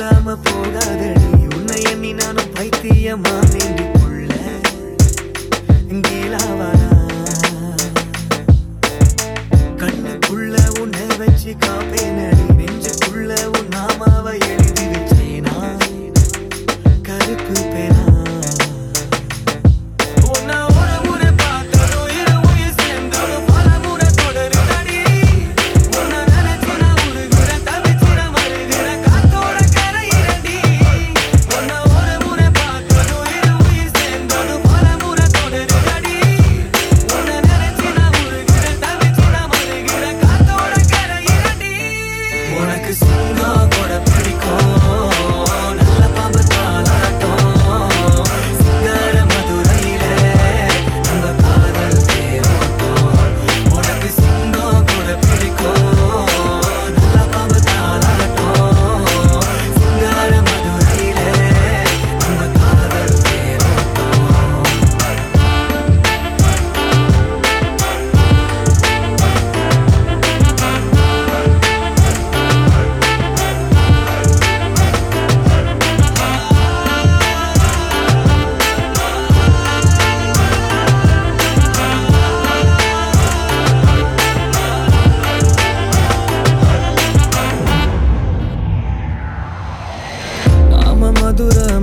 போகாம போகாதடி. உன்னை எண்ணி நானும் பைத்தியமா நீண்டி கொள்ள கீழாவானா கண்ணுக்குள்ள உன்னை வச்சு காப்பே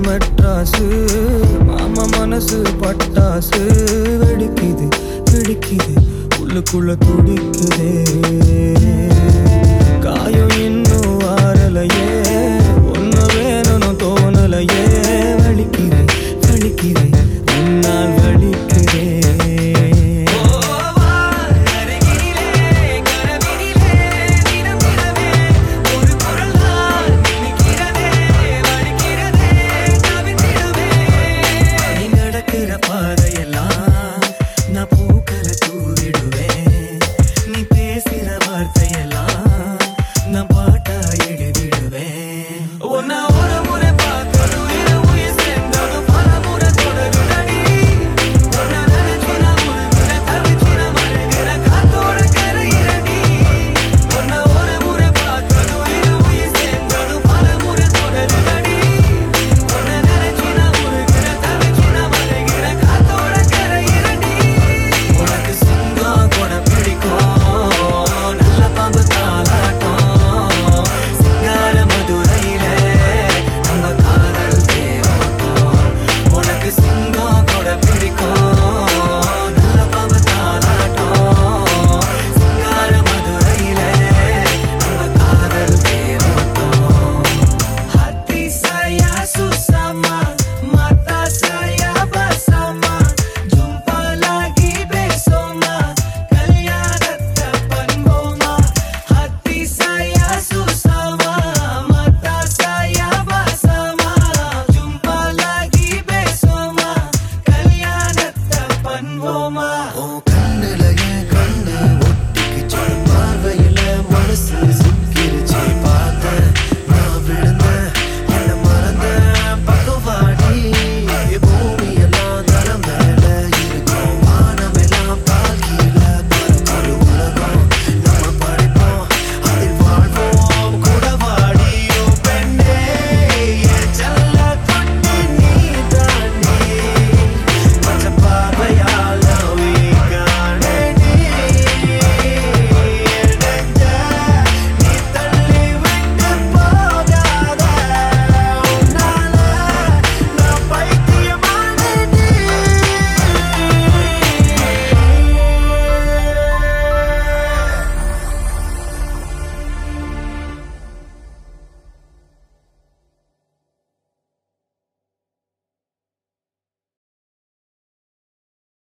மெட்ராசு மாமா மனசு பட்டாசு. வெடிக்குது வெடிக்குது. உள்ளுக்குள்ள துடிக்குதே